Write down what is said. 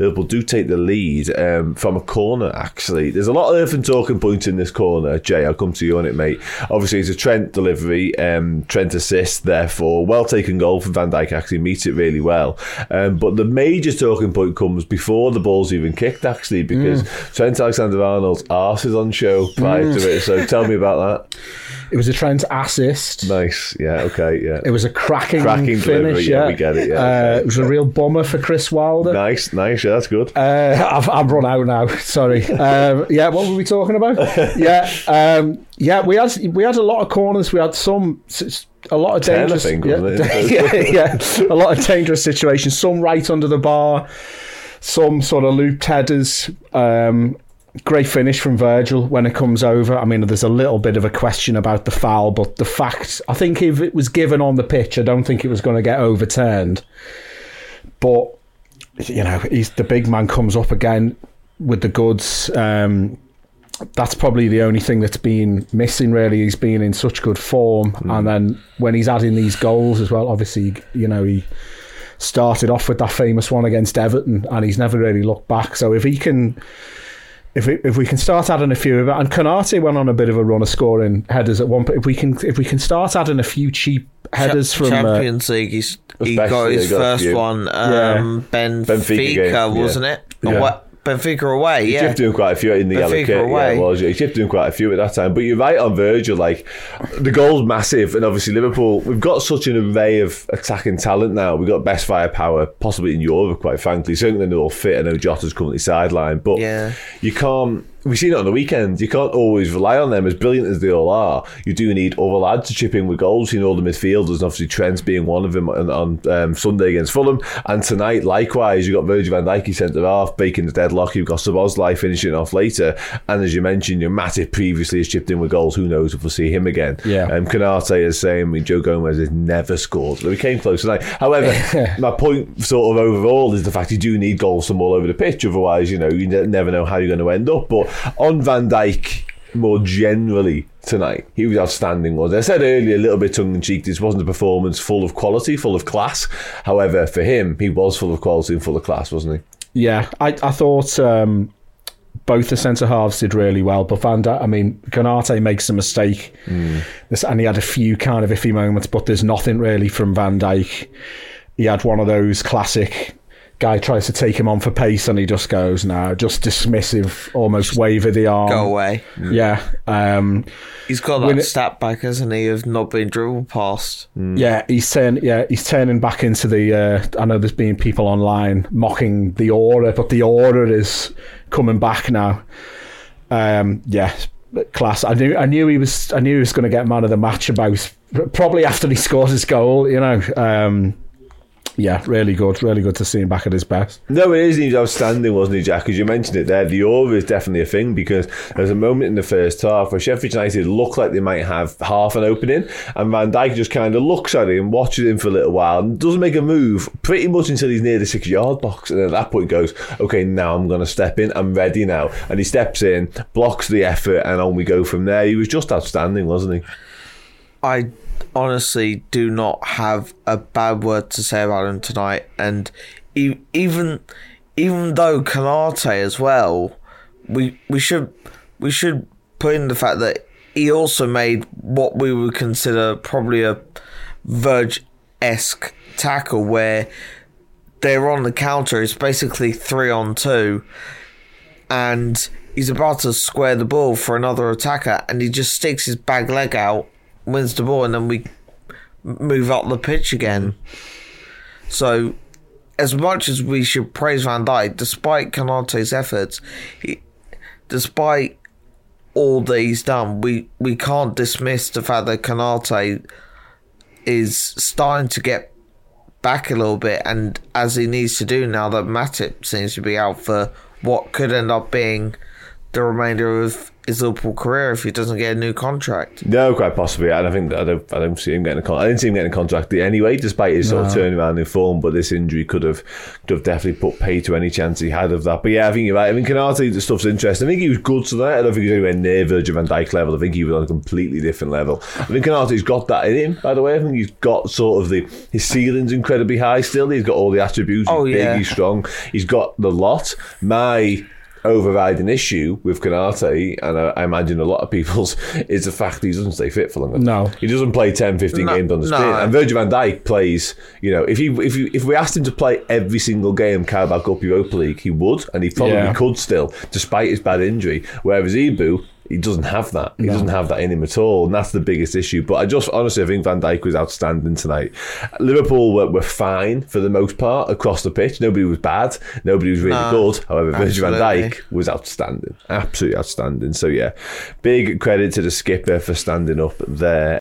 Liverpool do take the lead um, from a corner, actually. There's a lot of different talking points in this corner. Jay, I'll come to you on it, mate. Obviously, it's a Trent delivery, um, Trent assist, therefore. Well taken goal from Van Dijk, actually meets it really well. Um, but the major talking point comes before the ball's even kicked, actually, because Mm. Trent Alexander Arnold's arse is on show prior Mm. to it. So tell me about that. It was a Trent assist. Nice. Yeah, okay, yeah. It was a cracking, Cracking finish. delivery, yeah, yeah, we get it, yeah, Uh, it was a real bomber for Chris Wilder. Nice, nice. Yeah, that's good. Uh, I've, I've run out now. Sorry. Um, yeah, what were we talking about? Yeah, um, yeah. We had we had a lot of corners. We had some a lot of Ten, dangerous. think, yeah, yeah, yeah, a lot of dangerous situations. Some right under the bar. Some sort of looped headers. Um, great finish from Virgil when it comes over. I mean, there's a little bit of a question about the foul, but the fact I think if it was given on the pitch, I don't think it was going to get overturned. But you know, he's the big man comes up again with the goods. Um, that's probably the only thing that's been missing. Really, he's been in such good form, and then when he's adding these goals as well, obviously, you know, he started off with that famous one against Everton, and he's never really looked back. So if he can. If, we, if we can start adding a few of it, and Konate went on a bit of a run of scoring headers at one point. If we can, if we can start adding a few cheap headers Cha- from uh, Champions League. He's, he got his got first one. Yeah. Um, Benfica, Benfica wasn't it? Yeah. What? Benfica away. He Yeah. chipped doing quite a few in the Benfica kit. Yeah, away. it was. He chipped doing quite a few at that time. But you're right on Virgil. Like the goal's massive, and obviously Liverpool. We've got such an array of attacking talent now. We've got best firepower possibly in Europe. Quite frankly, certainly they're all fit. I know Jota's currently sidelined, but Yeah. you can't. We've seen it on the weekend. You can't always rely on them, as brilliant as they all are. You do need other lads to chip in with goals. You know, the midfielders, and obviously Trent's being one of them on, on um, Sunday against Fulham. And tonight, likewise, you've got Virgil van Dijk centre half, breaking the deadlock. You've got Szoboszlai finishing off later. And as you mentioned, your Matip previously has chipped in with goals. Who knows if we'll see him again? Yeah. Um, Konate is saying, I mean, Joe Gomez has never scored. We came close tonight. However, my point sort of overall is the fact you do need goals from all over the pitch. Otherwise, you know, you never know how you're going to end up. But on Van Dijk more generally tonight, he was outstanding. Was I said earlier, a little bit tongue in cheek. This wasn't a performance full of quality, full of class. However, for him, he was full of quality and full of class, wasn't he? Yeah, I, I thought um, both the centre halves did really well, but Van Dijk, I mean, Konate makes a mistake, This- and he had a few kind of iffy moments, but there's nothing really from Van Dijk. He had one of those classic guy tries to take him on for pace, and he just goes, now just dismissive, almost wave of the arm. Go away. Yeah, um, He's got When that it- stat back, hasn't he, of not being dribbled past. Yeah, he's turn, yeah, he's turning back into the. Uh, I know there's been people online mocking the aura, but the aura is coming back now. Um, yeah, class. I knew, I knew he was, I knew he was going to get man of the match about probably after he scored his goal. You know, um, yeah, really good, really good to see him back at his best. No, it is. He was outstanding, wasn't he, Jack? As you mentioned it there, the aura is definitely a thing because there's a moment in the first half where Sheffield United look like they might have half an opening, and Van Dijk just kind of looks at him, watches him for a little while, and doesn't make a move pretty much until he's near the six yard box. And then at that point goes, okay, now I'm going to step in. I'm ready now. And he steps in, blocks the effort, and on we go from there. He was just outstanding, wasn't he? I honestly do not have a bad word to say about him tonight, and even even though Konate as well, we we should we should put in the fact that he also made what we would consider probably a Verge esque tackle where they're on the counter. It's basically three on two, and he's about to square the ball for another attacker, and he just sticks his bag leg out, wins the ball, and then we move up the pitch again. So, as much as we should praise Van Dijk, despite Konate's efforts, he, despite all that he's done, we, we can't dismiss the fact that Konate is starting to get back a little bit, and as he needs to do now that Matip seems to be out for what could end up being the remainder of his Liverpool career if he doesn't get a new contract. No, quite possibly. And I think I don't, I don't see him getting a con- I didn't see him getting a contract anyway, despite his sort of turning around in form. But this injury could have, could have definitely put pay to any chance he had of that. But yeah, I think you're right. I mean, Konate, the stuff's interesting. I think he was good to that. I don't think he was anywhere near Virgil van Dijk level. I think he was on a completely different level. I think Konate's got that in him. By the way, I think he's got sort of the his ceiling's incredibly high. Still, he's got all the attributes. He's Oh, big, yeah. he's strong. He's got the lot. My overriding issue with Konate, and I, I imagine a lot of people's, is the fact he doesn't stay fit for long enough. No. He doesn't play 10, 15 No, games on the no. spin. And Virgil van Dijk plays, you know, if he if you, if we asked him to play every single game Carabao Cup Europa League, he would, and he probably Yeah. could still, despite his bad injury. Whereas Ibou, he doesn't have that. He doesn't have that in him at all, and that's the biggest issue. But I just honestly, I think Van Dijk was outstanding tonight. Liverpool were, were fine for the most part across the pitch. Nobody was bad. Nobody was really No, good. However, Virgil van. Dijk was outstanding, absolutely outstanding. So yeah, big credit to the skipper for standing up there